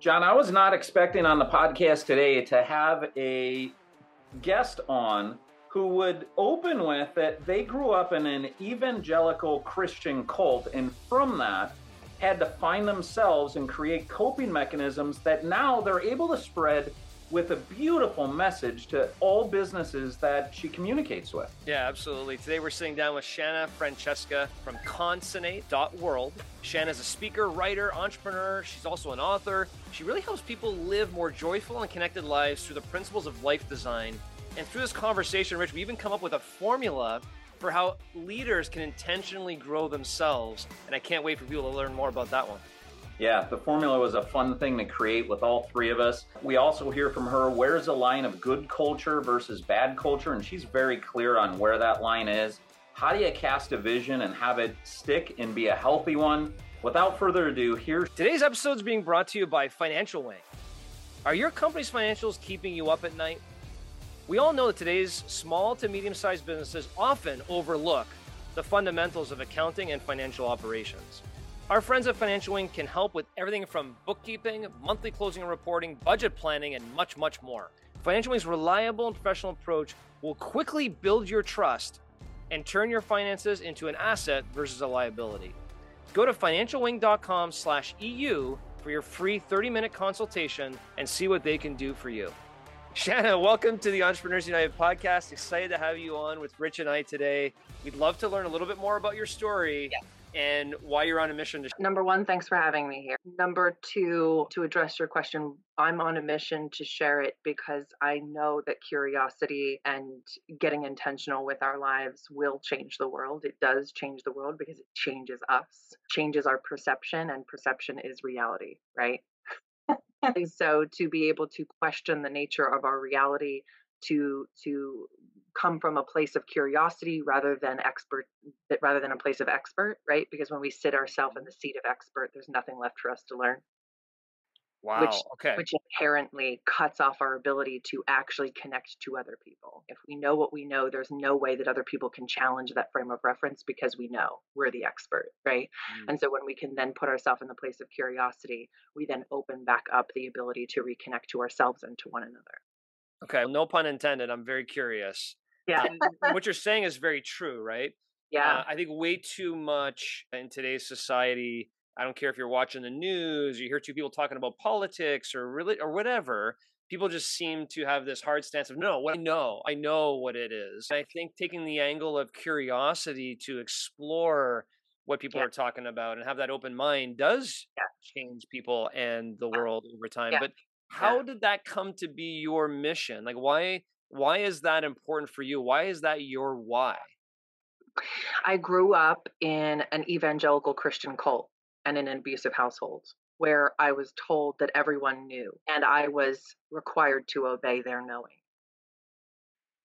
John, I was not expecting on the podcast today to have a guest on who would open with that they grew up in an evangelical Christian cult, and from that, had to find themselves and create coping mechanisms that now they're able to spread with a beautiful message to all businesses that she communicates with. Yeah, absolutely. Today we're sitting down with Shanna Francesca from Consonate.world. Shanna's a speaker, writer, entrepreneur. She's also an author. She really helps people live more joyful and connected lives through the principles of life design. And through this conversation, Rich, we even come up with a formula for how leaders can intentionally grow themselves. And I can't wait for people to learn more about that one. Yeah, the formula was a fun thing to create with all three of us. We also hear from her where's the line of good culture versus bad culture, and she's very clear on where that line is. How do you cast a vision and have it stick and be a healthy one? Without further ado, here. Today's episode is being brought to you by Financial Wing. Are your company's financials keeping you up at night? We all know that today's small to medium sized businesses often overlook the fundamentals of accounting and financial operations. Our friends at Financial Wing can help with everything from bookkeeping, monthly closing and reporting, budget planning, and much, much more. Financial Wing's reliable and professional approach will quickly build your trust and turn your finances into an asset versus a liability. Go to financialwing.com/eu for your free 30-minute consultation and see what they can do for you. Shanna, welcome to the Entrepreneurs United podcast. Excited to have you on with Rich and I today. We'd love to learn a little bit more about your story. Yeah and why you're on a mission to number one thanks for having me here. Number two to address your question i'm on a mission to share it because i know that curiosity and getting intentional with our lives will change the world. It does change the world because it changes us changes our perception and perception is reality right? So to be able to question the nature of our reality to to come from a place of curiosity rather than expert rather than a place of expert right because when we sit ourselves in the seat of expert there's nothing left for us to learn wow which, okay which inherently cuts off our ability to actually connect to other people if we know what we know there's no way that other people can challenge that frame of reference because we know we're the expert right mm. and so when we can then put ourselves in the place of curiosity we then open back up the ability to reconnect to ourselves and to one another Okay, no pun intended. I'm very curious. Yeah. what you're saying is very true, right? Yeah. Uh, I think way too much in today's society. I don't care if you're watching the news, you hear two people talking about politics or really or whatever. People just seem to have this hard stance of no, what I know, I know what it is. And I think taking the angle of curiosity to explore what people yeah. are talking about and have that open mind does yeah. change people and the world over time. Yeah. But how did that come to be your mission? Like why why is that important for you? Why is that your why? I grew up in an evangelical Christian cult and in an abusive household where I was told that everyone knew and I was required to obey their knowing.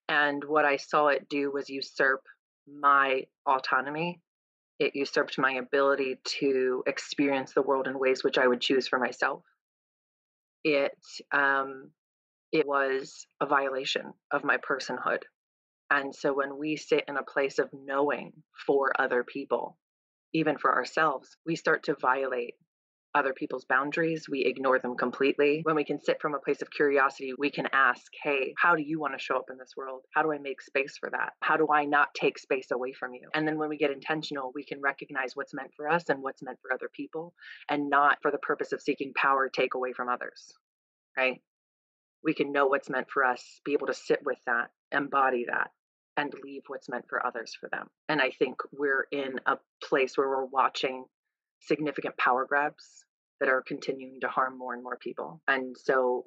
And what I saw it do was usurp my autonomy. It usurped my ability to experience the world in ways which I would choose for myself it um, it was a violation of my personhood. And so when we sit in a place of knowing for other people, even for ourselves, we start to violate other people's boundaries. We ignore them completely. When we can sit from a place of curiosity, we can ask, hey, how do you want to show up in this world? How do I make space for that? How do I not take space away from you? And then when we get intentional, we can recognize what's meant for us and what's meant for other people and not for the purpose of seeking power take away from others, right? We can know what's meant for us, be able to sit with that, embody that, and leave what's meant for others for them. And I think we're in a place where we're watching significant power grabs that are continuing to harm more and more people. And so,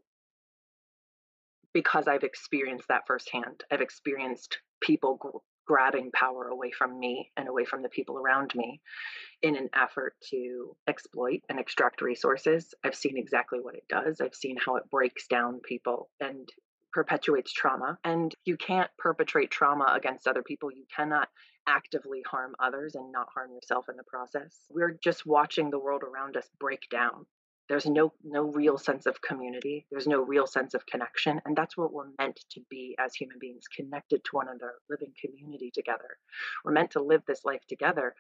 because I've experienced that firsthand, I've experienced people grabbing power away from me and away from the people around me in an effort to exploit and extract resources. I've seen exactly what it does, I've seen how it breaks down people and perpetuates trauma. And you can't perpetrate trauma against other people. You cannot actively harm others and not harm yourself in the process. We're just watching the world around us break down. There's no no real sense of community. There's no real sense of connection, and that's what we're meant to be as human beings, connected to one another, living community together. We're meant to live this life together,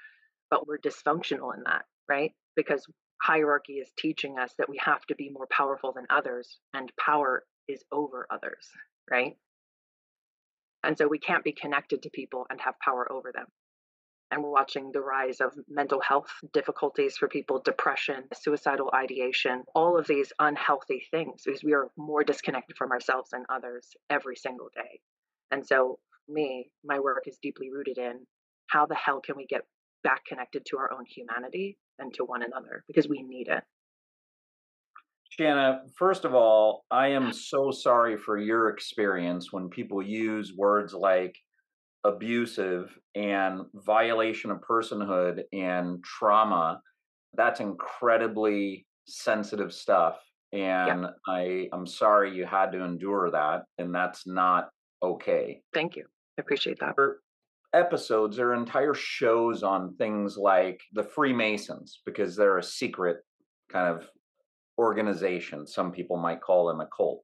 but we're dysfunctional in that, right? Because hierarchy is teaching us that we have to be more powerful than others, and power is over others, right? And so we can't be connected to people and have power over them. And we're watching the rise of mental health difficulties for people, depression, suicidal ideation, all of these unhealthy things because we are more disconnected from ourselves and others every single day. And so, me, my work is deeply rooted in how the hell can we get back connected to our own humanity and to one another because we need it. Shanna, first of all, I am so sorry for your experience when people use words like abusive and violation of personhood and trauma. That's incredibly sensitive stuff. And yeah. I, I'm sorry you had to endure that. And that's not okay. Thank you. I appreciate that. For episodes or entire shows on things like the Freemasons, because they're a secret kind of organization. Some people might call them a cult.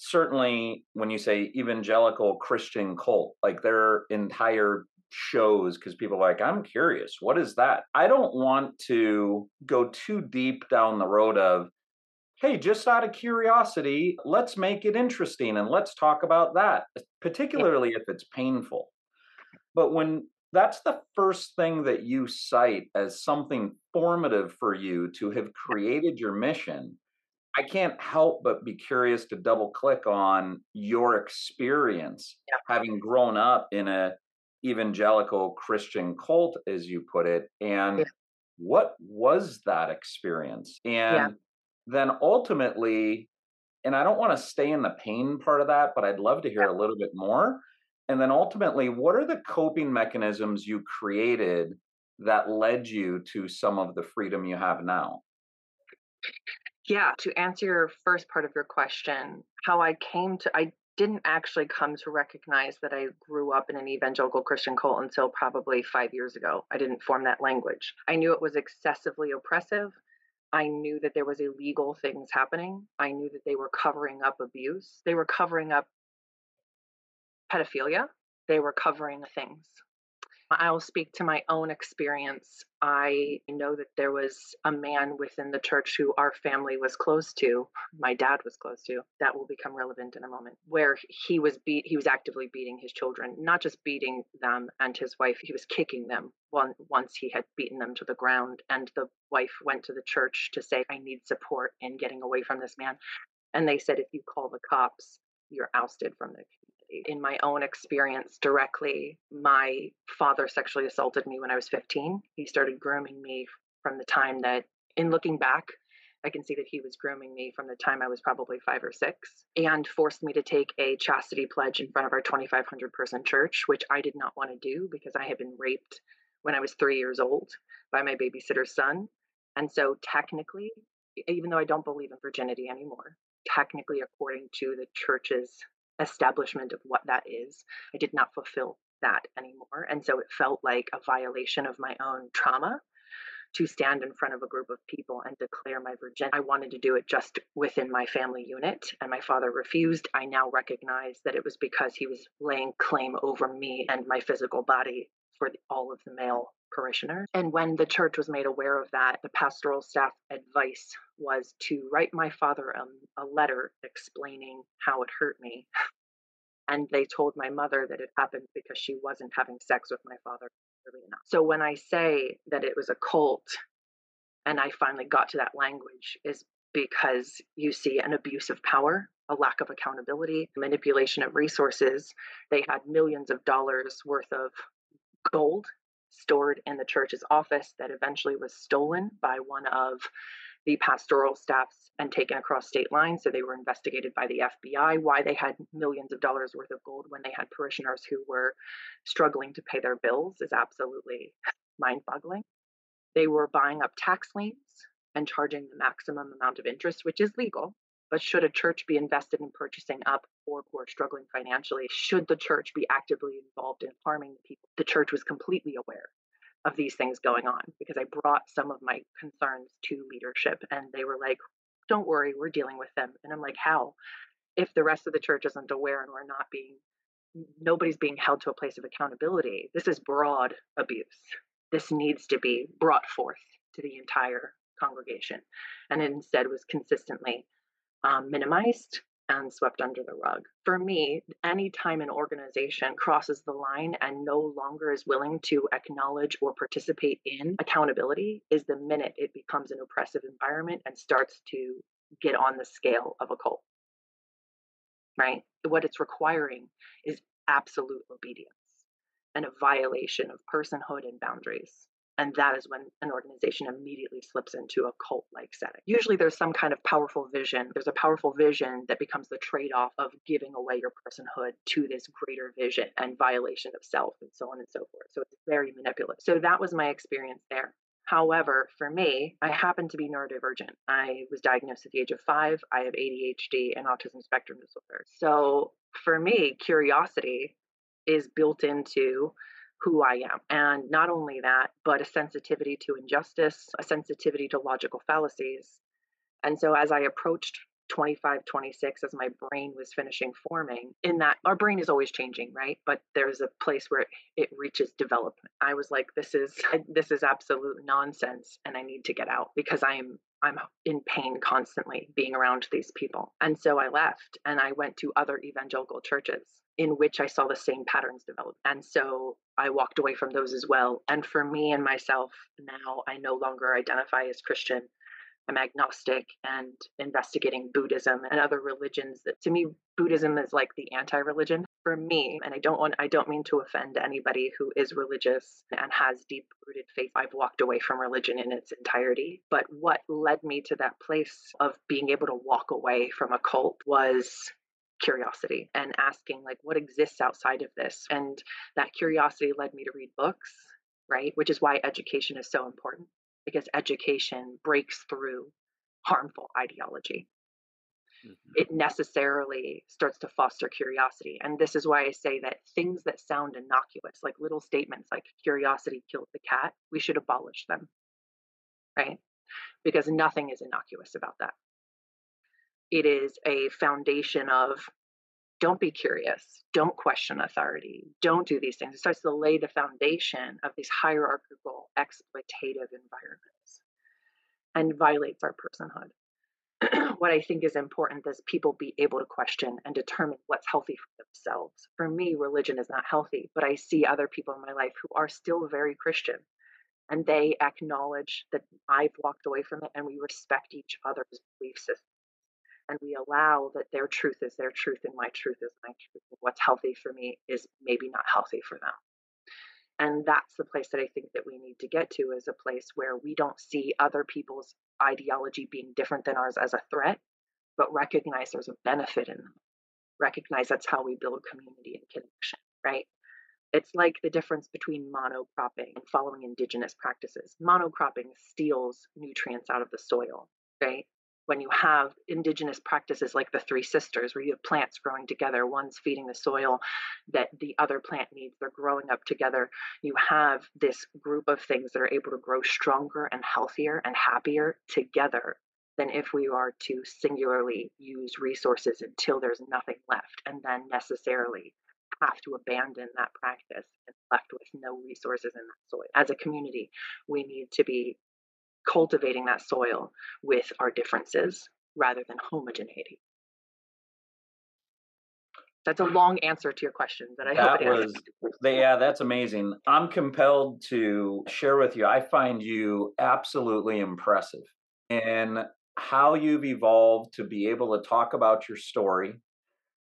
Certainly, when you say evangelical Christian cult, like their entire shows, because people are like, I'm curious, what is that? I don't want to go too deep down the road of, hey, just out of curiosity, let's make it interesting and let's talk about that, particularly if it's painful. But when that's the first thing that you cite as something formative for you to have created your mission. I can't help but be curious to double click on your experience yeah. having grown up in a evangelical Christian cult, as you put it, and yeah. what was that experience? And yeah. then ultimately, and I don't want to stay in the pain part of that, but I'd love to hear a little bit more and then ultimately, what are the coping mechanisms you created that led you to some of the freedom you have now? Yeah, to answer your first part of your question, how I came to, I didn't actually come to recognize that I grew up in an evangelical Christian cult until probably five years ago. I didn't form that language. I knew it was excessively oppressive. I knew that there was illegal things happening. I knew that they were covering up abuse. They were covering up pedophilia. They were covering things. I'll speak to my own experience. I know that there was a man within the church who our family was close to, my dad was close to, that will become relevant in a moment, where he was beat he was actively beating his children, not just beating them and his wife, he was kicking them one, once he had beaten them to the ground and the wife went to the church to say I need support in getting away from this man. And they said if you call the cops, you're ousted from the in my own experience directly, my father sexually assaulted me when I was 15. He started grooming me from the time that, in looking back, I can see that he was grooming me from the time I was probably five or six and forced me to take a chastity pledge in front of our 2,500 person church, which I did not want to do because I had been raped when I was three years old by my babysitter's son. And so, technically, even though I don't believe in virginity anymore, technically, according to the church's establishment of what that is. I did not fulfill that anymore. And so it felt like a violation of my own trauma to stand in front of a group of people and declare my virginity. I wanted to do it just within my family unit, and my father refused. I now recognize that it was because he was laying claim over me and my physical body for all of the male parishioners. And when the church was made aware of that, the pastoral staff advice was to write my father a, a letter explaining how it hurt me. And they told my mother that it happened because she wasn't having sex with my father. So when I say that it was a cult, and I finally got to that language, is because you see an abuse of power, a lack of accountability, manipulation of resources. They had millions of dollars worth of gold stored in the church's office that eventually was stolen by one of the pastoral staffs and taken across state lines. So they were investigated by the FBI. Why they had millions of dollars worth of gold when they had parishioners who were struggling to pay their bills is absolutely mind boggling. They were buying up tax liens and charging the maximum amount of interest, which is legal. But should a church be invested in purchasing up or who are struggling financially? Should the church be actively involved in harming the people? The church was completely aware of these things going on because I brought some of my concerns to leadership and they were like, don't worry, we're dealing with them. And I'm like, how? If the rest of the church isn't aware and we're not being, nobody's being held to a place of accountability, this is broad abuse. This needs to be brought forth to the entire congregation and instead was consistently um, minimized and swept under the rug. For me, any time an organization crosses the line and no longer is willing to acknowledge or participate in accountability is the minute it becomes an oppressive environment and starts to get on the scale of a cult. Right? What it's requiring is absolute obedience and a violation of personhood and boundaries. And that is when an organization immediately slips into a cult like setting. Usually there's some kind of powerful vision. There's a powerful vision that becomes the trade off of giving away your personhood to this greater vision and violation of self and so on and so forth. So it's very manipulative. So that was my experience there. However, for me, I happen to be neurodivergent. I was diagnosed at the age of five. I have ADHD and autism spectrum disorder. So for me, curiosity is built into who I am. And not only that, but a sensitivity to injustice, a sensitivity to logical fallacies. And so as I approached 25, 26, as my brain was finishing forming, in that our brain is always changing, right? But there's a place where it, it reaches development. I was like, this is this is absolute nonsense and I need to get out because I'm I'm in pain constantly being around these people. And so I left and I went to other evangelical churches in which I saw the same patterns develop. And so I walked away from those as well. And for me and myself now, I no longer identify as Christian. I'm agnostic and investigating Buddhism and other religions that to me Buddhism is like the anti-religion for me and I don't want I don't mean to offend anybody who is religious and has deep rooted faith. I've walked away from religion in its entirety, but what led me to that place of being able to walk away from a cult was curiosity and asking like what exists outside of this? And that curiosity led me to read books right? Which is why education is so important because education breaks through harmful ideology. Mm-hmm. it necessarily starts to foster curiosity and this is why i say that things that sound innocuous like little statements like curiosity killed the cat we should abolish them right? Because nothing is innocuous about that it is a foundation of don't be curious, don't question authority, don't do these things. It starts to lay the foundation of these hierarchical, exploitative environments and violates our personhood. what I think is important is people be able to question and determine what's healthy for themselves. For me, religion is not healthy, but I see other people in my life who are still very Christian and they acknowledge that I've walked away from it and we respect each other's belief systems and we allow that their truth is their truth and my truth is my truth. What's healthy for me is maybe not healthy for them. And that's the place that I think that we need to get to is a place where we don't see other people's ideology being different than ours as a threat, but recognize there's a benefit in them. Recognize that's how we build community and connection, right? It's like the difference between monocropping and following indigenous practices. Monocropping steals nutrients out of the soil, right? When you have indigenous practices like the three sisters where you have plants growing together one's feeding the soil that the other plant needs they're growing up together you have this group of things that are able to grow stronger and healthier and happier together than if we are to singularly use resources until there's nothing left and then necessarily have to abandon that practice and left with no resources in that soil. As a community, we need to be cultivating that soil with our differences rather than homogeneity. That's a long answer to your question, that I that hope it was, Yeah, that's amazing. I'm compelled to share with you. I find you absolutely impressive in how you've evolved to be able to talk about your story,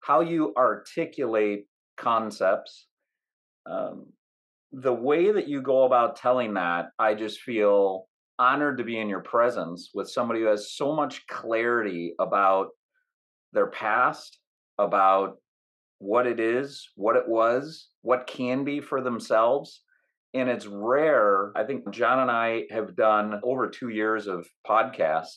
how you articulate concepts, um, the way that you go about telling that. I just feel honored to be in your presence with somebody who has so much clarity about their past, about what it is, what it was, what can be for themselves. And it's rare. I think John and I have done over two years of podcasts,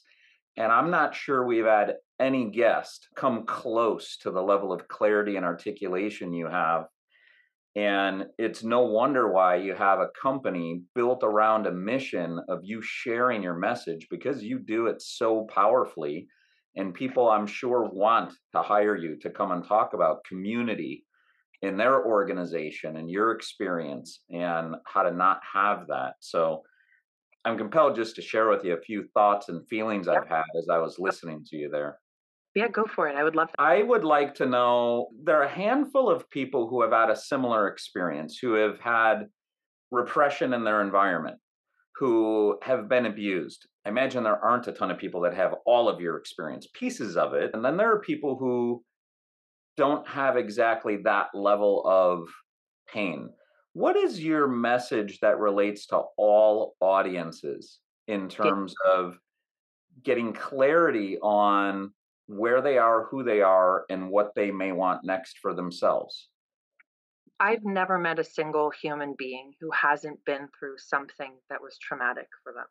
and I'm not sure we've had any guest come close to the level of clarity and articulation you have and it's no wonder why you have a company built around a mission of you sharing your message because you do it so powerfully. And people, I'm sure, want to hire you to come and talk about community in their organization and your experience and how to not have that. So I'm compelled just to share with you a few thoughts and feelings. I've had as I was listening to you there. Yeah, go for it. I would love that. I would like to know there are a handful of people who have had a similar experience, who have had repression in their environment, who have been abused. I imagine there aren't a ton of people that have all of your experience, pieces of it. And then there are people who don't have exactly that level of pain. What is your message that relates to all audiences in terms of getting clarity on where they are, who they are, and what they may want next for themselves? I've never met a single human being who hasn't been through something that was traumatic for them.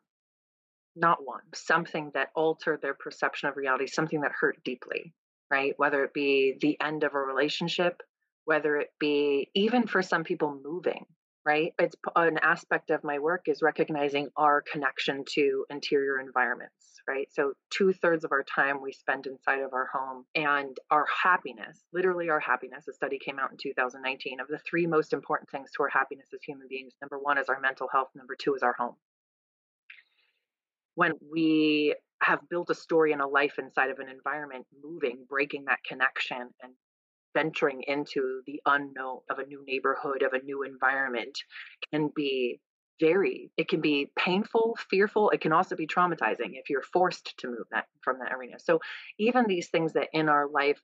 Not one. Something that altered their perception of reality, something that hurt deeply, right? Whether it be the end of a relationship, whether it be even for some people moving, right? It's an aspect of my work is recognizing our connection to interior environments, right? So two thirds of our time we spend inside of our home and our happiness, literally our happiness. A study came out in 2019 of the three most important things to our happiness as human beings. Number one is our mental health. Number two is our home. When we have built a story and a life inside of an environment, moving, breaking that connection and venturing into the unknown of a new neighborhood, of a new environment can be very it can be painful fearful it can also be traumatizing if you're forced to move that from that arena. So even these things that in our life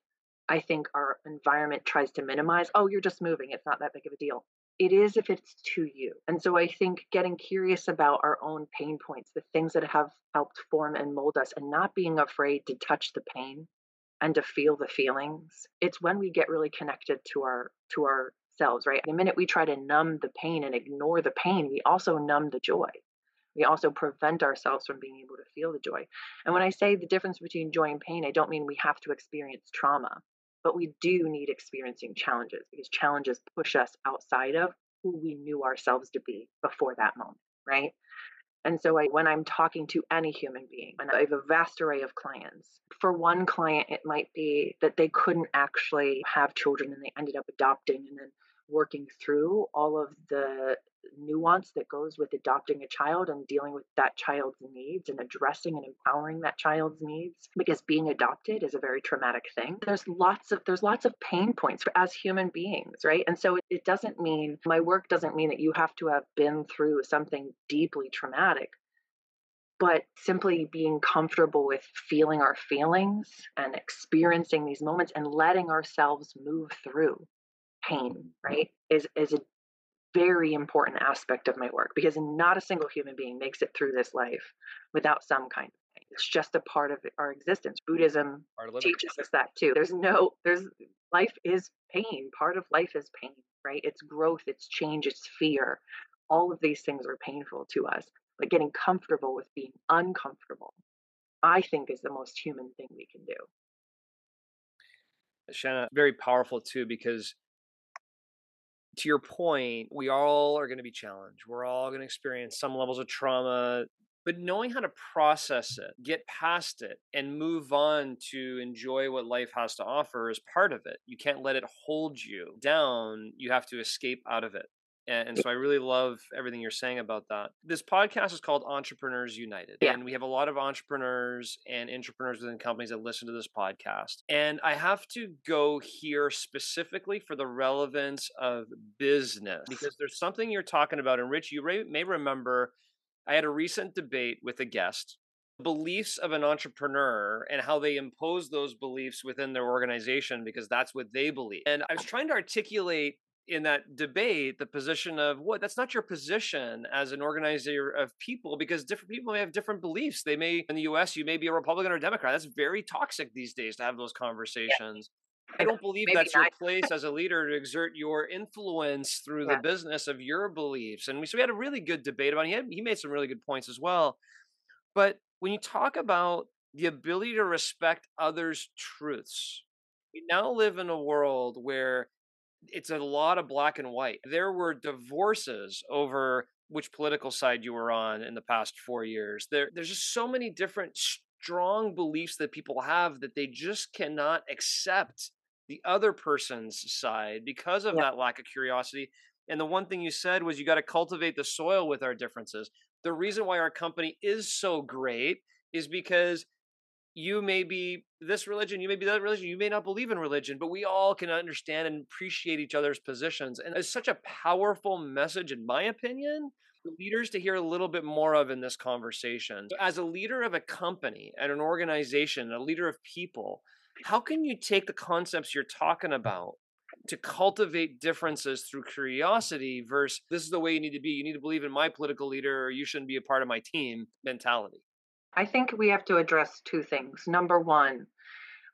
i think our environment tries to minimize oh you're just moving it's not that big of a deal. It is if it's to you. And so i think getting curious about our own pain points the things that have helped form and mold us and not being afraid to touch the pain and to feel the feelings it's when we get really connected to our to ourselves right? The minute we try to numb the pain and ignore the pain we also numb the joy. We also prevent ourselves from being able to feel the joy. And when i say the difference between joy and pain i don't mean we have to experience trauma but we do need experiencing challenges because challenges push us outside of who we knew ourselves to be before that moment right and so I, when I'm talking to any human being, and I have a vast array of clients, for one client, it might be that they couldn't actually have children and they ended up adopting and then working through all of the nuance that goes with adopting a child and dealing with that child's needs and addressing and empowering that child's needs because being adopted is a very traumatic thing. There's lots of there's lots of pain points for, as human beings right? And so it, it doesn't mean my work doesn't mean that you have to have been through something deeply traumatic but simply being comfortable with feeling our feelings and experiencing these moments and letting ourselves move through pain right is is a very important aspect of my work because not a single human being makes it through this life without some kind of pain. It's just a part of our existence. Buddhism teaches us that too. There's no, there's life is pain. Part of life is pain, right? It's growth, it's change, it's fear. All of these things are painful to us, but getting comfortable with being uncomfortable, I think, is the most human thing we can do. Shanna, very powerful too, because to your point, we all are going to be challenged. We're all going to experience some levels of trauma, but knowing how to process it, get past it, and move on to enjoy what life has to offer is part of it. You can't let it hold you down. You have to escape out of it. And, so I really love everything you're saying about that. This podcast is called Entrepreneurs United. Yeah. And we have a lot of entrepreneurs and entrepreneurs within companies that listen to this podcast. And I have to go here specifically for the relevance of business because there's something you're talking about. And Rich, you may remember I had a recent debate with a guest beliefs of an entrepreneur and how they impose those beliefs within their organization because that's what they believe. And I was trying to articulate in that debate the position of what that's not your position as an organizer of people because different people may have different beliefs. They may in the us you may be a republican or a democrat. That's very toxic these days to have those conversations. I don't believe Maybe that's your place as a leader to exert your influence through Yeah. the business of your beliefs. And we so we had a really good debate about it. he had, he made some really good points as well. But when you talk about the ability to respect others truths we now live in a world where it's a lot of black and white. There were divorces over which political side you were on in the past four years. There, there's just so many different strong beliefs that people have that they just cannot accept the other person's side because of Yeah. that lack of curiosity. And the one thing you said was you got to cultivate the soil with our differences. The reason why our company is so great is because you may be this religion, you may be that religion, you may not believe in religion, but we all can understand and appreciate each other's positions. And it's such a powerful message, in my opinion, for leaders to hear a little bit more of in this conversation. As a leader of a company and an organization, a leader of people, how can you take the concepts you're talking about to cultivate differences through curiosity versus this is the way you need to be. You need to believe in my political leader or you shouldn't be a part of my team mentality. I think we have to address two things. Number one,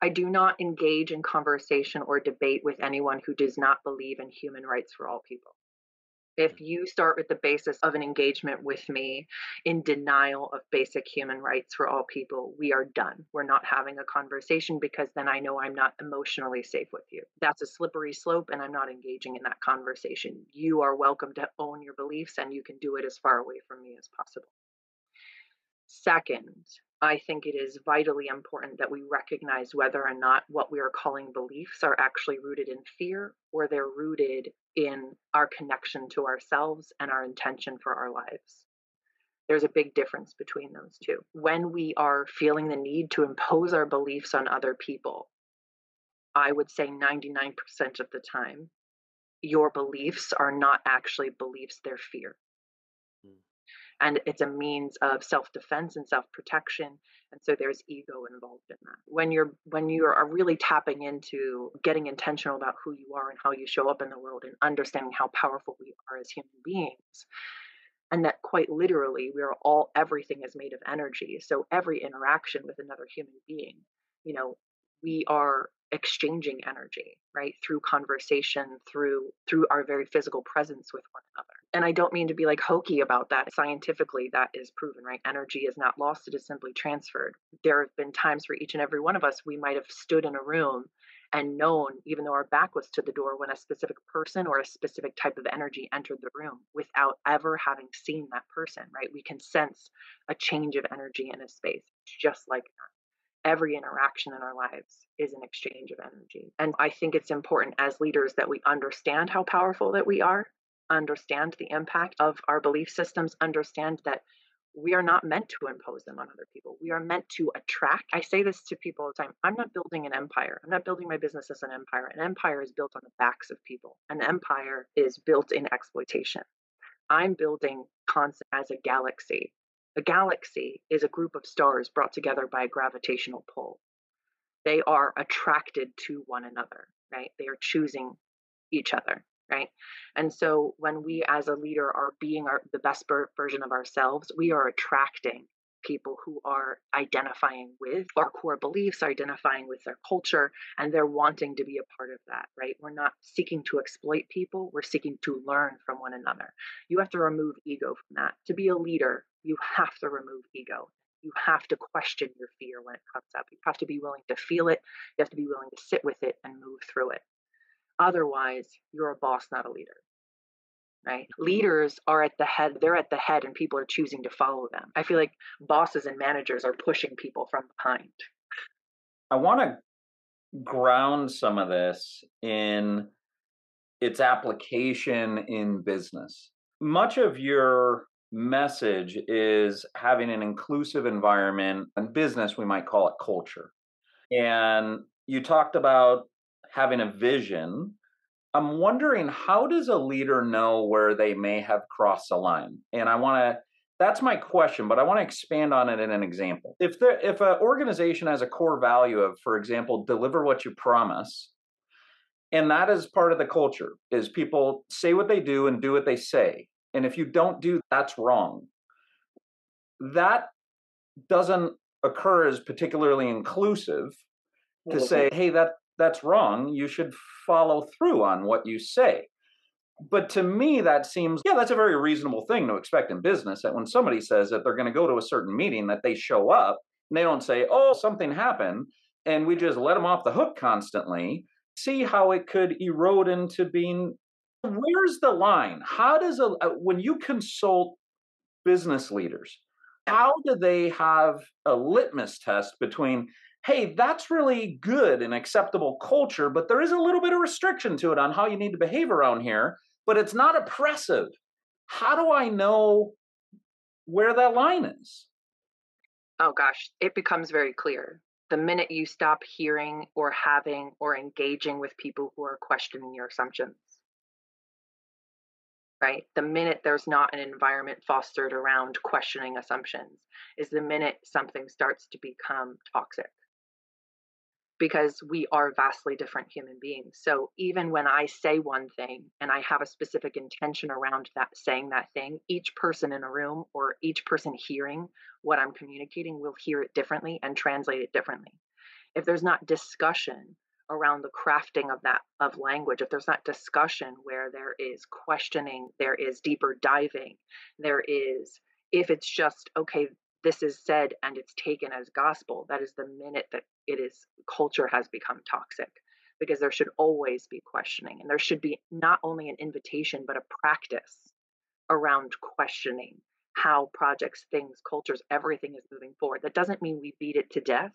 I do not engage in conversation or debate with anyone who does not believe in human rights for all people. If mm. you start with the basis of an engagement with me in denial of basic human rights for all people, we are done. We're not having a conversation because then I know I'm not emotionally safe with you. That's a slippery slope, and I'm not engaging in that conversation. You are welcome to own your beliefs, and you can do it as far away from me as possible. Second, I think it is vitally important that we recognize whether or not what we are calling beliefs are actually rooted in fear or they're rooted in our connection to ourselves and our intention for our lives. There's a big difference between those two. When we are feeling the need to impose our beliefs on other people, I would say 99% of the time, your beliefs are not actually beliefs, they're fear and it's a means of self-defense and self-protection and so there's ego involved in that. When you're when you are really tapping into getting intentional about who you are and how you show up in the world and understanding how powerful we are as human beings and that quite literally we are all everything is made of energy so every interaction with another human being you know we are exchanging energy right through conversation through through our very physical presence with one another and i don't mean to be like hokey about that scientifically that is proven right? Energy is not lost it is simply transferred. There have been times for each and every one of us we might have stood in a room and known even though our back was to the door when a specific person or a specific type of energy entered the room without ever having seen that person right? We can sense a change of energy in a space just like that. Every interaction in our lives is an exchange of energy. And I think it's important as leaders that we understand how powerful that we are, understand the impact of our belief systems, understand that we are not meant to impose them on other people. We are meant to attract. I say this to people all the time. I'm not building an empire. I'm not building my business as an empire. An empire is built on the backs of people. An empire is built in exploitation. I'm building concept as a galaxy a galaxy is a group of stars brought together by a gravitational pull. They are attracted to one another, right? They are choosing each other, right? And so when we as a leader are being our, the best version of ourselves, we are attracting people who are identifying with our core beliefs, identifying with their culture, and they're wanting to be a part of that, right? We're not seeking to exploit people, we're seeking to learn from one another. You have to remove ego from that. To be a leader, you have to remove ego. You have to question your fear when it comes up. You have to be willing to feel it, you have to be willing to sit with it and move through it. Otherwise, you're a boss, not a leader right? Leaders are at the head, they're at the head, and people are choosing to follow them. I feel like bosses and managers are pushing people from behind. I want to ground some of this in its application in business. Much of your message is having an inclusive environment and business we might call it culture and you talked about having a vision I'm wondering how does a leader know where they may have crossed a line? And I want to that's my question, but I want to expand on it in an example. If the if an organization has a core value of, for example, deliver what you promise, and that is part of the culture, is people say what they do and do what they say. And if you don't do that's wrong. That doesn't occur as particularly inclusive to mm-hmm. say, hey, that that's wrong. You should follow through on what you say. But to me, that seems, yeah, that's a very reasonable thing to expect in business that when somebody says that they're going to go to a certain meeting, that they show up and they don't say, oh, something happened, and we just let them off the hook constantly. See how it could erode into being. Where's the line? How does a, when you consult business leaders, how do they have a litmus test between hey, that's really good and acceptable culture, but there is a little bit of restriction to it on how you need to behave around here, but it's not oppressive. How do I know where that line is. Oh gosh, it becomes very clear. The minute you stop hearing or having or engaging with people who are questioning your assumptions, right? The minute there's not an environment fostered around questioning assumptions is the minute something starts to become toxic because we are vastly different human beings. So even when I say one thing and I have a specific intention around that saying that thing, each person in a room or each person hearing what I'm communicating will hear it differently and translate it differently. If there's not discussion around the crafting of that of language, if there's not discussion where there is questioning, there is deeper diving, there is if it's just okay this is said and it's taken as gospel, that is the minute that it is culture has become toxic because there should always be questioning and there should be not only an invitation but a practice around questioning how projects, things, cultures, everything is moving forward. That doesn't mean we beat it to death,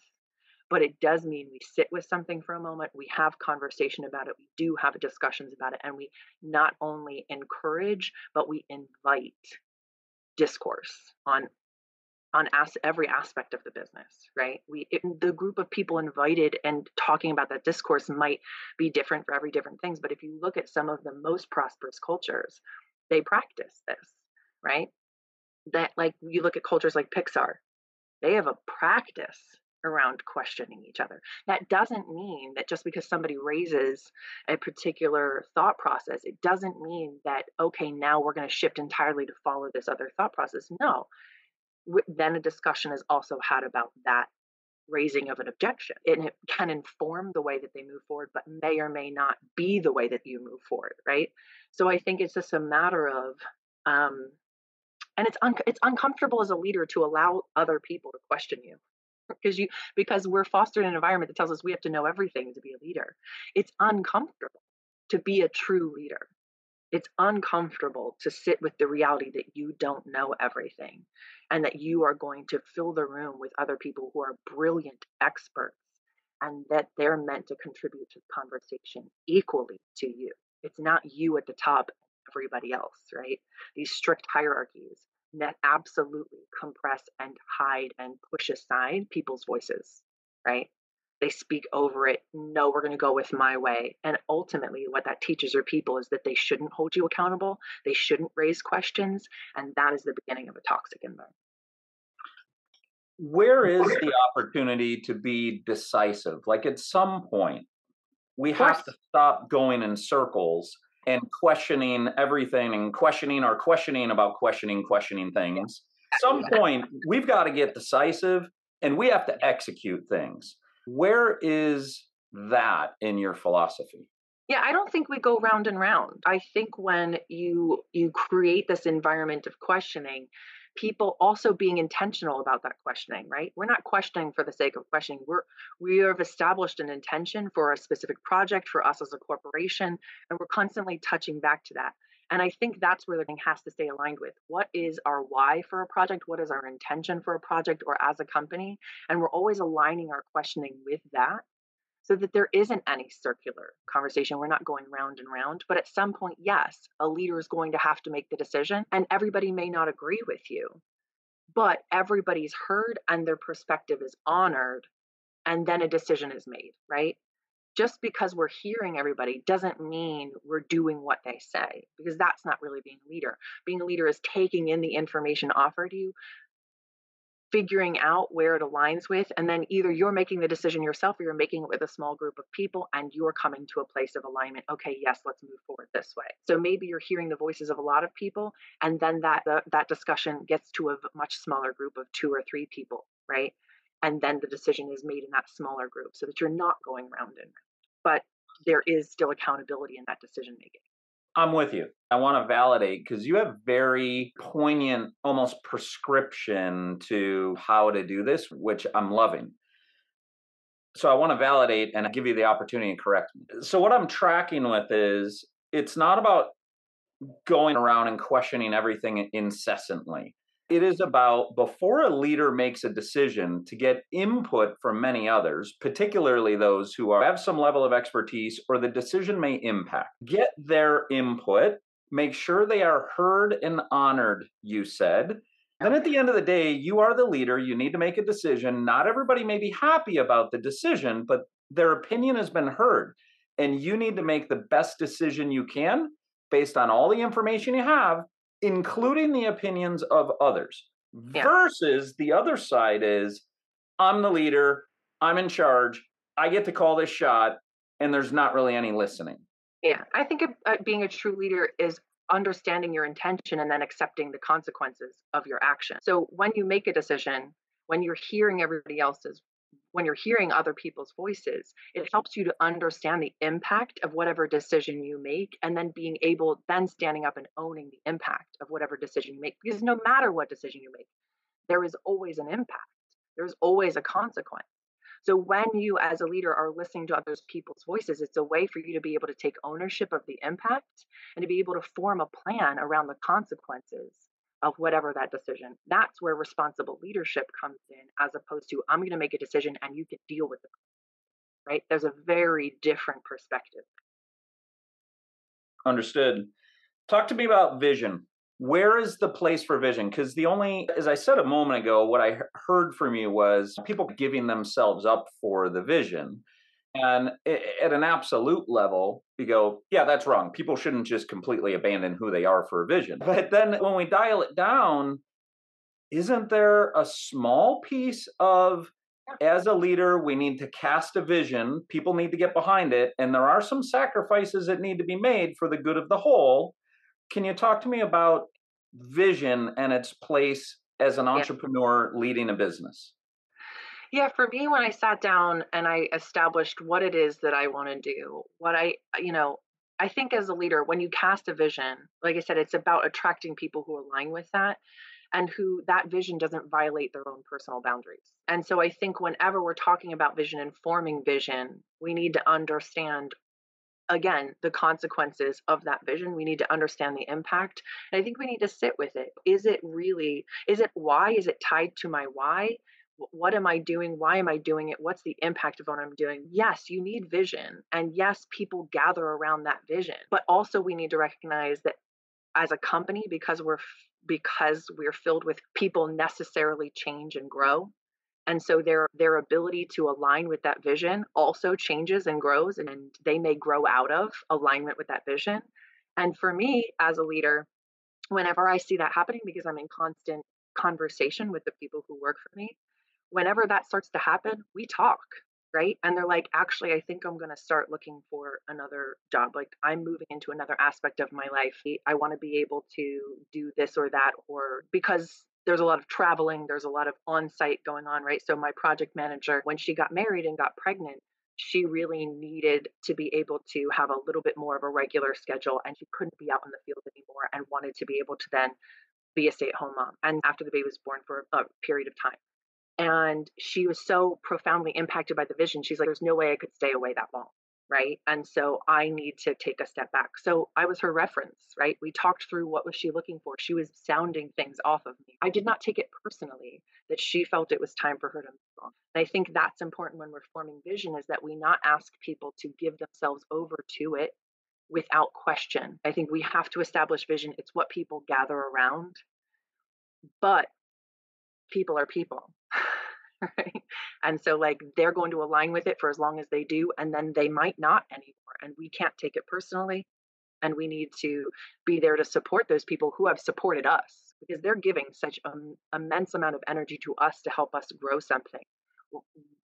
but it does mean we sit with something for a moment, we have conversation about it, we do have discussions about it, and we not only encourage, but we invite discourse on on as- every aspect of the business right we it, the group of people invited and talking about that discourse might be different for every different things but if you look at some of the most prosperous cultures they practice this right that like you look at cultures like pixar they have a practice around questioning each other. That doesn't mean that just because somebody raises a particular thought process, it doesn't mean that, okay, now we're going to shift entirely to follow this other thought process. No, then a discussion is also had about that raising of an objection. And it can inform the way that they move forward, but may or may not be the way that you move forward, right? So I think it's just a matter of, um, and it's un- it's uncomfortable as a leader to allow other people to question you because you because we're fostered an environment that tells us we have to know everything to be a leader. It's uncomfortable to be a true leader it's uncomfortable to sit with the reality that you don't know everything and that you are going to fill the room with other people who are brilliant experts and that they're meant to contribute to the conversation equally to you. It's not you at the top, everybody else, right? These strict hierarchies that absolutely compress and hide and push aside people's voices, right? They speak over it. No, we're going to go with my way. And ultimately, what that teaches our people is that they shouldn't hold you accountable, they shouldn't raise questions. And that is the beginning of a toxic environment. Where is the opportunity to be decisive? Like at some point, we have to stop going in circles and questioning everything and questioning our questioning about questioning, questioning things. At some point, we've got to get decisive and we have to execute things. Where is that in your philosophy? Yeah, I don't think we go round and round. I think when you you create this environment of questioning, people also being intentional about that questioning, right? We're not questioning for the sake of questioning. We're we have established an intention for a specific project for us as a corporation, and we're constantly touching back to that. And I think that's where the thing has to stay aligned with what is our why for a project? What is our intention for a project or as a company? And we're always aligning our questioning with that so that there isn't any circular conversation. We're not going round and round. But at some point, yes, a leader is going to have to make the decision, and everybody may not agree with you, but everybody's heard and their perspective is honored, and then a decision is made, right? Just because we're hearing everybody doesn't mean we're doing what they say because that's not really being a leader. Being a leader is taking in the information offered you, figuring out where it aligns with, and then either you're making the decision yourself or you're making it with a small group of people and you're coming to a place of alignment. Okay, yes, let's move forward this way. So maybe you're hearing the voices of a lot of people and then that that discussion gets to a much smaller group of two or three people, right? And then the decision is made in that smaller group so that you're not going round and round. But there is still accountability in that decision making. I'm with you. I want to validate because you have very poignant, almost prescription to how to do this, which I'm loving. So I want to validate and give you the opportunity to correct me. So what I'm tracking with is it's not about going around and questioning everything incessantly. It is about before a leader makes a decision to get input from many others, particularly those who have some level of expertise or the decision may impact. Get their input, make sure they are heard and honored, you said, then at the end of the day, you are the leader. You need to make a decision. Not everybody may be happy about the decision, but their opinion has been heard. And you need to make the best decision you can based on all the information you have, including the opinions of others. Yeah. Versus the other side is I'm the leader, I'm in charge, I get to call this shot, and there's not really any listening. Yeah, I think uh, being a true leader is understanding your intention and then accepting the consequences of your action. So when you make a decision, when you're hearing everybody else's when you're hearing other people's voices, it helps you to understand the impact of whatever decision you make and then being able, then standing up and owning the impact of whatever decision you make. Because no matter what decision you make, there is always an impact, there's always a consequence. So when you as a leader are listening to other people's voices, it's a way for you to be able to take ownership of the impact and to be able to form a plan around the consequences of whatever that decision. That's where responsible leadership comes in as opposed to I'm going to make a decision and you can deal with it. Right? There's a very different perspective. Understood. Talk to me about vision where is the place for vision? Because the only, as I said a moment ago, what I heard from you was people giving themselves up for the vision. And at an absolute level, you go, yeah, that's wrong. People shouldn't just completely abandon who they are for a vision. But then when we dial it down, isn't there a small piece of as a leader, we need to cast a vision. People need to get behind it. And there are some sacrifices that need to be made for the good of the whole. Can you talk to me about vision and its place as an entrepreneur leading a business? Yeah, for me, when I sat down and I established what it is that I want to do, what I, uh, you know, I think as a leader, when you cast a vision, like I said, it's about attracting people who align with that and who that vision doesn't violate their own personal boundaries. And so I think whenever we're talking about vision and forming vision, we need to understand again the consequences of that vision. We need to understand the impact. And i think we need to sit with it. Is it really is it why? Is it tied to my why what am i doing? Why am i doing it? What's the impact of what i'm doing? Yes you need vision and yes people gather around that vision but also we need to recognize that as a company because we're because we're filled with people necessarily change and grow and so their their ability to align with that vision also changes and grows and they may grow out of alignment with that vision and for me as a leader whenever i see that happening because i'm in constant conversation with the people who work for me whenever that starts to happen we talk right and they're like actually i think i'm going to start looking for another job like i'm moving into another aspect of my life i want to be able to do this or that or because there's a lot of traveling, there's a lot of on site going on, right? So, my project manager, when she got married and got pregnant, she really needed to be able to have a little bit more of a regular schedule and she couldn't be out in the field anymore and wanted to be able to then be a stay at home mom. And after the baby was born for a period of time. And she was so profoundly impacted by the vision. She's like, there's no way I could stay away that long right? And so i need to take a step back. So i was her reference right? We talked through what was she looking for. She was sounding things off of me. I did not take it personally that she felt it was time for her to move on. And i think that's important when we're forming vision is that we not ask people to give themselves over to it without question. I think we have to establish vision. It's what people gather around but people are people And so, like, they're going to align with it for as long as they do, and then they might not anymore. And we can't take it personally. And we need to be there to support those people who have supported us because they're giving such an immense amount of energy to us to help us grow something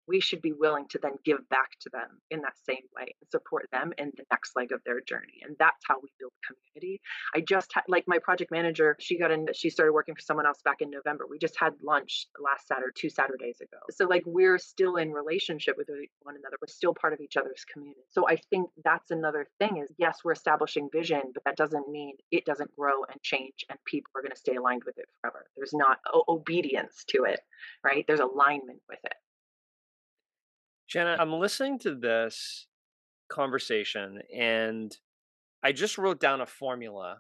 we should be willing to then give back to them in that same way and support them in the next leg of their journey. And that's how we build community. I just had, like my project manager, she got in, she started working for someone else back in November. We just had lunch last Saturday, two Saturdays ago. So, like, we're still in relationship with one another. We're still part of each other's community. So, I think that's another thing is yes, we're establishing vision, but that doesn't mean it doesn't grow and change and people are going to stay aligned with it forever. There's not obedience to it, right? There's alignment with it. Jenna, I'm listening to this conversation and I just wrote down a formula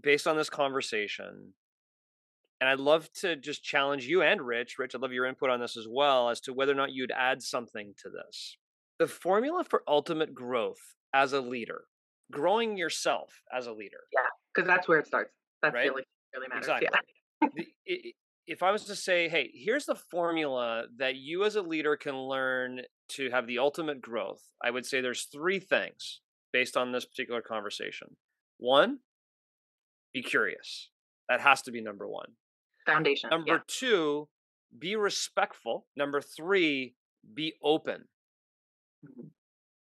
based on this conversation. And I'd love to just challenge you and Rich. Rich, I'd love your input on this as well as to whether or not you'd add something to this. The formula for ultimate growth as a leader, growing yourself as a leader. Yeah, because that's where it starts. That's right? really, really matters. Exactly. Yeah. If I was to say, hey, here's the formula that you as a leader can learn to have the ultimate growth, I would say there's three things based on this particular conversation. One, be curious. That has to be number one. Foundation. Number yeah. two, be respectful. Number three, be open. Mm-hmm.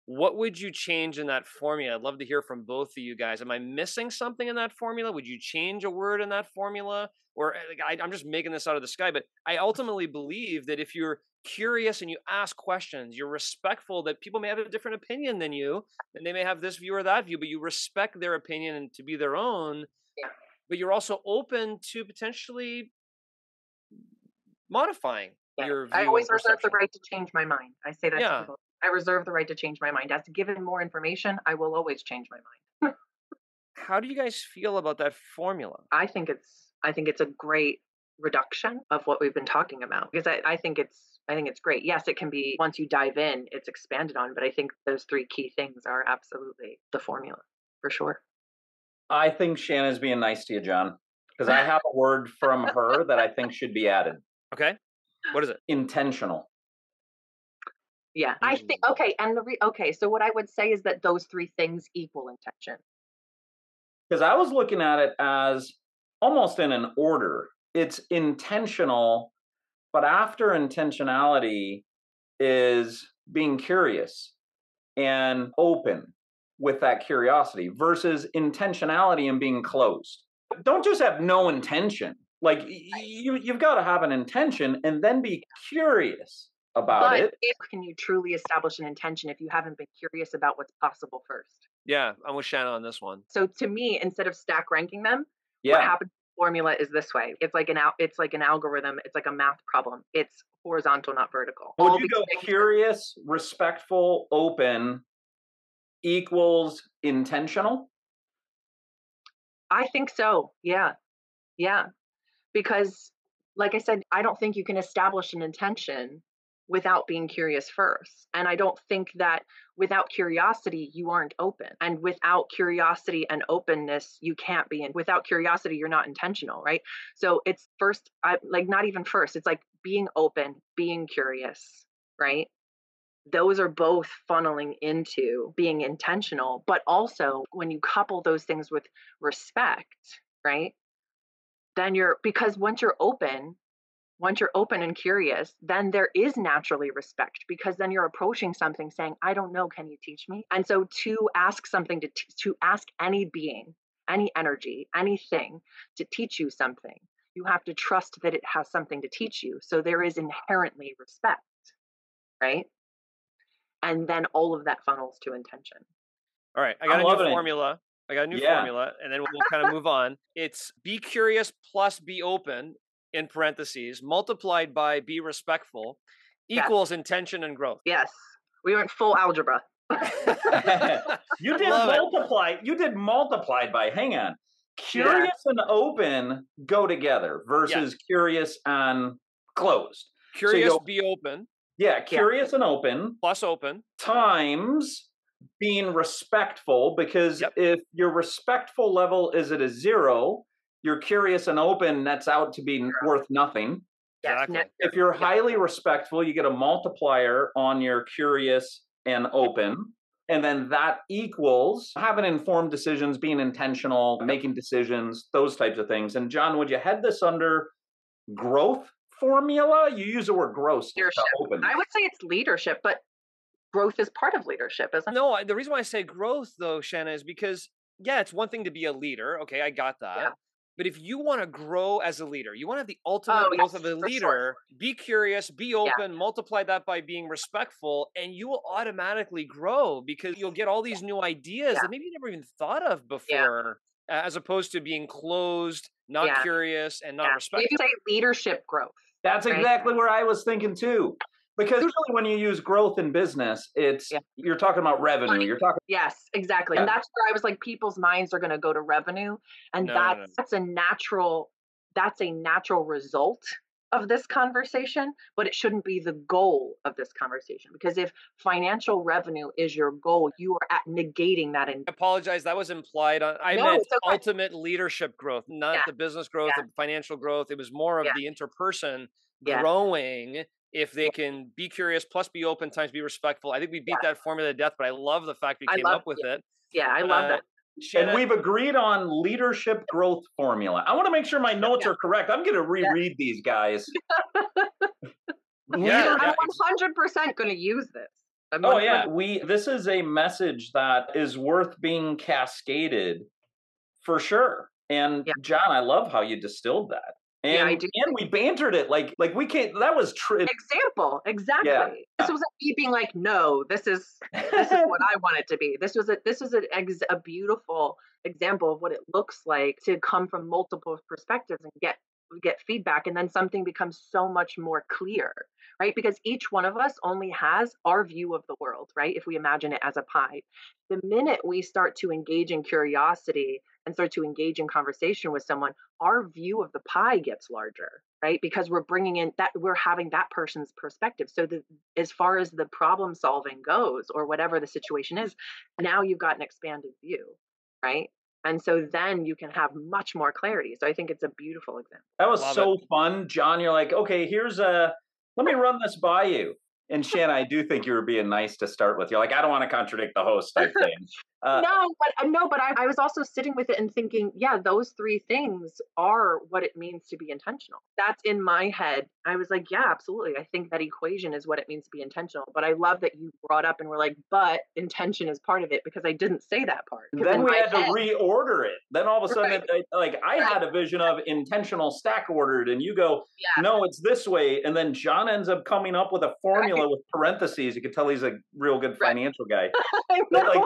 What would you change in that formula? I'd love to hear from both of you guys. Am I missing something in that formula? Would you change a word in that formula? Or eh, I, I'm just making this out of the sky, but I ultimately believe that if you're curious and you ask questions, you're respectful that people may have a different opinion than you, and they may have this view or that view, but you respect their opinion and to be their own. Yeah. But you're also open to potentially modifying yeah. your view. I always reserve the right to change my mind. I say that yeah. To people. I reserve the right to change my mind. As given more information, I will always change my mind. How do you guys feel about that formula? I think it's I think it's a great reduction of what we've been talking about because I, I think it's I think it's great. Yes, it can be once you dive in, it's expanded on, but I think those three key things are absolutely the formula for sure. I think Shanna's being nice to you, John, because I have a word from her that I think should be added. Okay. What is it? Intentional. Yeah, I think mm. okay, and the re- okay. So what I would say is that those three things equal intention. Because I was looking at it as almost in an order. It's intentional, but after intentionality is being curious and open with that curiosity versus intentionality and being closed. Don't just have no intention. Like you, you've got to have an intention and then be curious about but it. If can you truly establish an intention if you haven't been curious about what's possible first? Yeah, I'm with Shanna on this one. So to me, instead of stack ranking them, yeah. what happens formula is this way. It's like an al- it's like an algorithm. It's like a math problem. It's horizontal, not vertical. Would you go curious, respectful, open equals intentional? I think so. Yeah. Yeah. Because like I said, I don't think you can establish an intention without being curious first. And I don't think that without curiosity, you aren't open. And without curiosity and openness, you can't be in. Without curiosity, you're not intentional, right? So it's first, I, like not even first, it's like being open, being curious, right? Those are both funneling into being intentional. But also, when you couple those things with respect, right? Then you're, because once you're open, once you're open and curious, then there is naturally respect because then you're approaching something saying, I don't know, can you teach me? And so to ask something, to, t- to ask any being, any energy, anything to teach you something, you have to trust that it has something to teach you. So there is inherently respect, right? And then all of that funnels to intention. All right, I got I'm a new formula. I got a new yeah. formula, and then we'll kind of move on. It's be curious plus be open in parentheses multiplied by be respectful equals yes. intention and growth. Yes. We went full algebra. you did Love multiply. It. You did multiplied by. Hang on. Curious yeah. and open go together versus yes. curious and closed. Curious so be open. Yeah, curious yeah. and open. Plus open. Times being respectful because yep. if your respectful level is at a zero, you're curious and open that's out to be worth nothing. Exactly. If you're highly respectful, you get a multiplier on your curious and open. And then that equals having informed decisions, being intentional, making decisions, those types of things. And John, would you head this under growth formula? You use the word growth. Leadership. I would say it's leadership, but growth is part of leadership, isn't it? No, the reason why I say growth, though, Shanna, is because, yeah, it's one thing to be a leader. Okay, I got that. Yeah. But if you want to grow as a leader, you want to have the ultimate oh, growth yes, of a leader, sure. be curious, be open, yeah. multiply that by being respectful, and you will automatically grow because you'll get all these new ideas yeah. that maybe you never even thought of before, yeah. as opposed to being closed, not curious, and not respectful. You say leadership growth. That's right? exactly where I was thinking too. Because usually when you use growth in business, it's yeah. you're talking about revenue. You're talking Yes, exactly. Yeah. And that's where I was like people's minds are going to go to revenue and no, that's no, no. that's a natural that's a natural result of this conversation, but it shouldn't be the goal of this conversation. Because if financial revenue is your goal, you are at negating that. In- I apologize. That was implied on. I No, meant okay. ultimate leadership growth, not Yeah. the business growth, Yeah. the financial growth. It was more of Yeah. the interperson Yeah. growing. If they can be curious, plus be open, times be respectful. I think we beat that formula to death, but I love the fact we I came love- up with yeah. it. yeah, I love Uh, that. And we've agreed on leadership growth formula. I want to make sure my notes are correct. I'm going to reread these guys. Yeah, I'm 100% going to use this. I'm Oh yeah, we this is a message that is worth being cascaded for sure. And Yeah. John, I love how you distilled that. And Yeah, I do and we bantered it like like we can't that was true. Example, exactly. This wasn't me being like, no, this is this is what I want it to be. This was a this was a, ex, a beautiful example of what it looks like to come from multiple perspectives and get get feedback and then something becomes so much more clear right? Because each one of us only has our view of the world right? If we imagine it as a pie. The minute we start to engage in curiosity and start to engage in conversation with someone our view of the pie gets larger right? Because we're bringing in that we're having that person's perspective. So that as far as the problem solving goes or whatever the situation is now you've got an expanded view right and so then you can have much more clarity so i think it's a beautiful example That was Love so fun, John. You're like, okay, here's a. Let me run this by you. And Shanna, I do think you were being nice to start with. You're like, I don't want to contradict the host type thing. Uh, no but uh, no but I, I was also sitting with it and thinking yeah those three things are what it means to be intentional that's in my head i was like yeah absolutely i think that equation is what it means to be intentional but i love that you brought up and were like but intention is part of it because i didn't say that part. then we had to reorder it. Then all of a sudden, Right. it, like I had a vision of intentional stack ordered, and you go, yeah no, it's this way. And then John ends up coming up with a formula with parentheses. You can tell he's a real good Right. financial guy. But, like,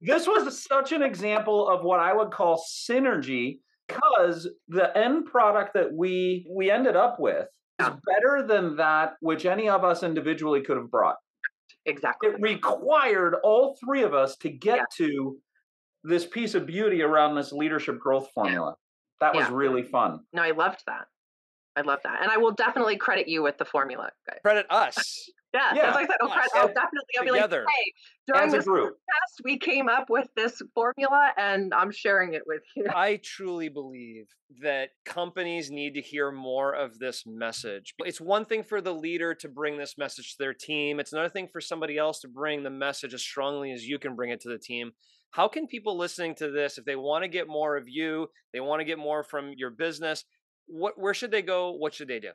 this was such an example of what I would call synergy because the end product that we we ended up with Yeah. better than that which any of us individually could have brought. exactly It required all three of us to get Yeah. to this piece of beauty around this leadership growth formula. That was really fun. no i loved that i love that and i will definitely credit you with the formula credit us yeah, Yeah. as I said, I'll, Us. credit, I'll definitely I'll be like, hey, during As a this group. podcast, we came up with this formula, and I'm sharing it with you. I truly believe that companies need to hear more of this message. It's one thing for the leader to bring this message to their team, it's another thing for somebody else to bring the message as strongly as you can bring it to the team. How can people listening to this, if they want to get more of you, they want to get more from your business, what where should they go? What should they do?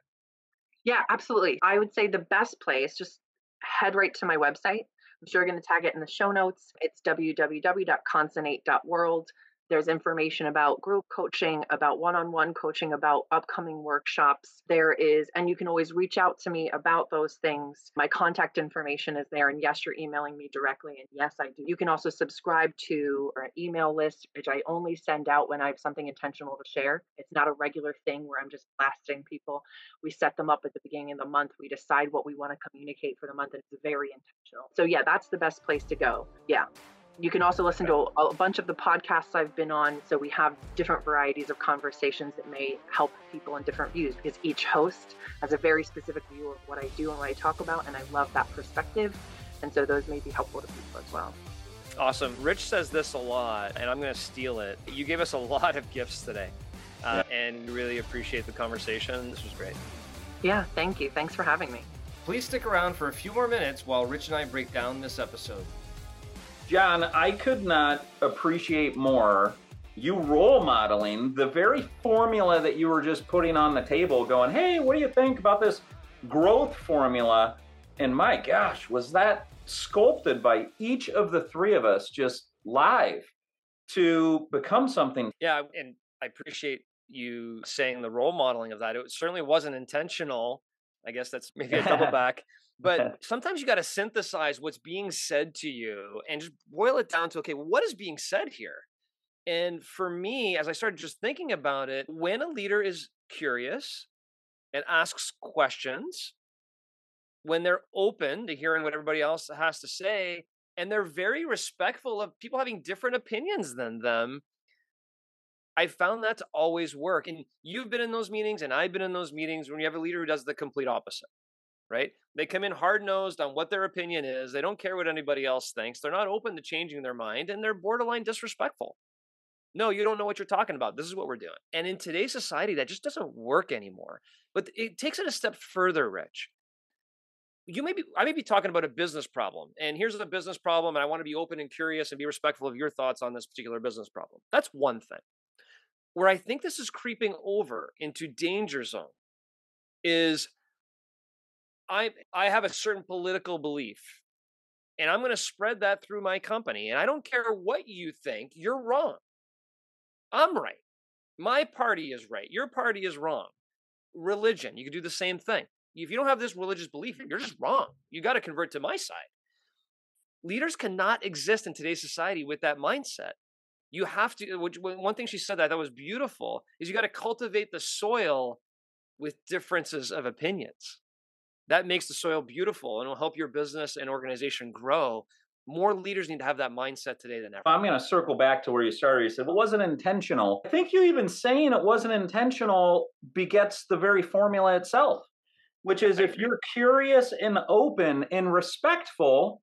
Yeah, absolutely. I would say the best place, just head right to my website. I'm sure you're going to tag it in the show notes. It's www.consonate.world. There's information about group coaching, about one on one coaching, about upcoming workshops. There is, and you can always reach out to me about those things. My contact information is there. And yes, you're emailing me directly. And yes, I do. You can also subscribe to an email list, which I only send out when I have something intentional to share. It's not a regular thing where I'm just blasting people. We set them up at the beginning of the month. We decide what we want to communicate for the month, and it's very intentional. So, yeah, that's the best place to go. Yeah. You can also listen to a a bunch of the podcasts I've been on. So we have different varieties of conversations that may help people in different views because each host has a very specific view of what I do and what I talk about. And I love that perspective. And so those may be helpful to people as well. Awesome. Rich says this a lot, and I'm going to steal it. You gave us a lot of gifts today, uh, and we really appreciate the conversation. This was great. Yeah. Thank you. Thanks for having me. Please stick around for a few more minutes while Rich and I break down this episode. John, I could not appreciate more you role modeling the very formula that you were just putting on the table, going, hey, what do you think about this growth formula? And my gosh, was that sculpted by each of the three of us just live to become something? Yeah, and I appreciate you saying the role modeling of that. It certainly wasn't intentional. I guess that's maybe a double back. But sometimes you got to synthesize what's being said to you and just boil it down to okay, what is being said here? And for me, as I started just thinking about it, when a leader is curious and asks questions, when they're open to hearing what everybody else has to say, and they're very respectful of people having different opinions than them, I found that to always work. And you've been in those meetings, and I've been in those meetings when you have a leader who does the complete opposite, right? They come in hard nosed on what their opinion is. They don't care what anybody else thinks. They're not open to changing their mind, and they're borderline disrespectful. No, you don't know what you're talking about. This is what we're doing. And in today's society, that just doesn't work anymore. But it takes it a step further, Rich. You may be, I may be talking about a business problem, and here's a business problem, and I want to be open and curious and be respectful of your thoughts on this particular business problem. That's one thing. Where I think this is creeping over into danger zone is I I have a certain political belief and I'm going to spread that through my company and I don't care what you think, you're wrong. I'm right. My party is right. Your party is wrong. Religion, you can do the same thing. If you don't have this religious belief, you're just wrong. You got to convert to my side. Leaders cannot exist in today's society with that mindset you have to which, one thing she said that that was beautiful is you got to cultivate the soil with differences of opinions that makes the soil beautiful and will help your business and organization grow more leaders need to have that mindset today than ever. I'm going to circle back to where you started. You said it wasn't intentional. I think you even saying it wasn't intentional begets the very formula itself, which is if you're curious and open and respectful,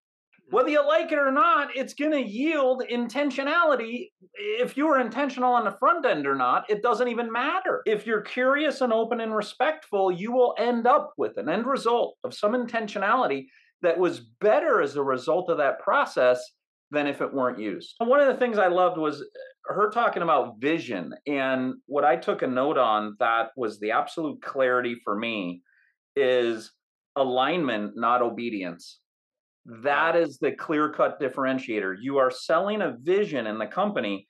whether you like it or not, it's going to yield intentionality. If you're intentional on the front end or not, it doesn't even matter. If you're curious and open and respectful, you will end up with an end result of some intentionality that was better as a result of that process than if it weren't used. One of the things I loved was uh, her talking about vision. And what I took a note on that was the absolute clarity for me is alignment, not obedience. That is the clear cut differentiator. You are selling a vision in the company.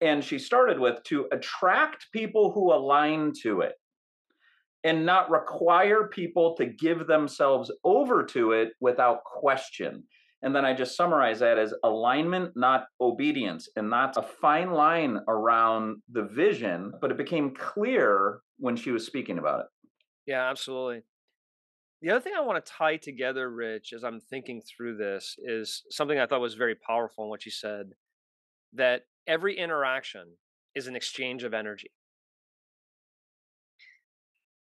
And she started with to attract people who align to it and not require people to give themselves over to it without question. And then I just summarize that as alignment, not obedience. And that's a fine line around the vision, but it became clear when she was speaking about it. Yeah, absolutely. The other thing I want to tie together, Rich, as I'm thinking through this, is something I thought was very powerful in what you said that every interaction is an exchange of energy.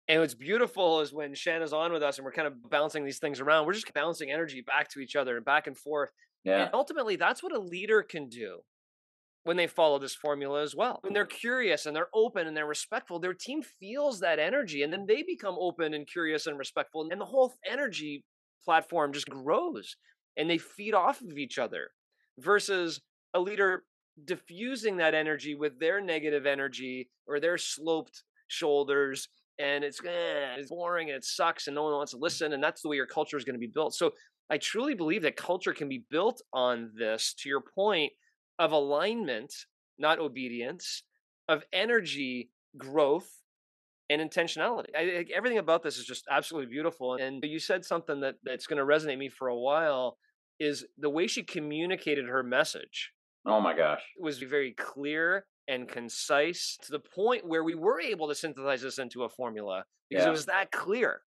And what's beautiful is when Shanna's on with us and we're kind of bouncing these things around, we're just bouncing energy back to each other and back and forth. Yeah. And ultimately, that's what a leader can do when they follow this formula as well. When they're curious and they're open and they're respectful, their team feels that energy and then they become open and curious and respectful. And the whole energy platform just grows and they feed off of each other versus a leader diffusing that energy with their negative energy or their sloped shoulders and it's, eh, it's boring and it sucks and no one wants to listen and that's the way your culture is going to be built so i truly believe that culture can be built on this to your point of alignment, not obedience, of energy growth and intentionality. I, everything about this is just absolutely beautiful. And you said something that that's going to resonate me for a while is the way she communicated her message. Oh my gosh. It was very clear and concise to the point where we were able to synthesize this into a formula because yeah. it was that clear.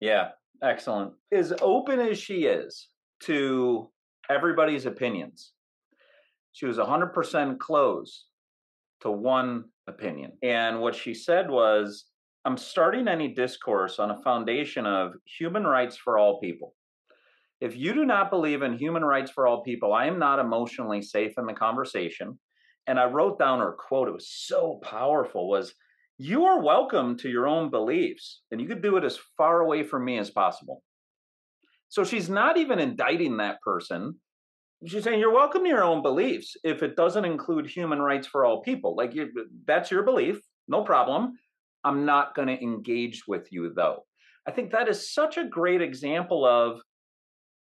Yeah, excellent. As open as she is to everybody's opinions. She was 100% closed to one opinion. And what she said was, I'm starting any discourse on a foundation of human rights for all people. If you do not believe in human rights for all people, I am not emotionally safe in the conversation. And I wrote down her quote, it was so powerful was you are welcome to your own beliefs and you could do it as far away from me as possible. So she's not even indicting that person. She's saying you're welcome to your own beliefs if it doesn't include human rights for all people. Like you, that's your belief, no problem. I'm not going to engage with you though. I think that is such a great example of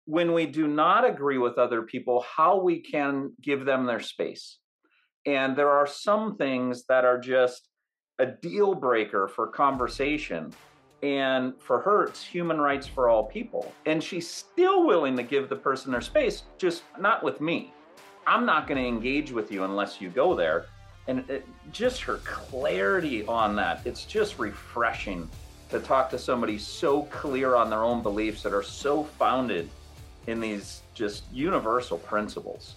when we do not agree with other people, how we can give them their space. And there are some things that are just a deal breaker for conversation and for her, it's human rights for all people. And she's still willing to give the person their space, just not with me. I'm not going to engage with you unless you go there. And it, just her clarity on that, it's just refreshing to talk to somebody so clear on their own beliefs that are so founded in these just universal principles.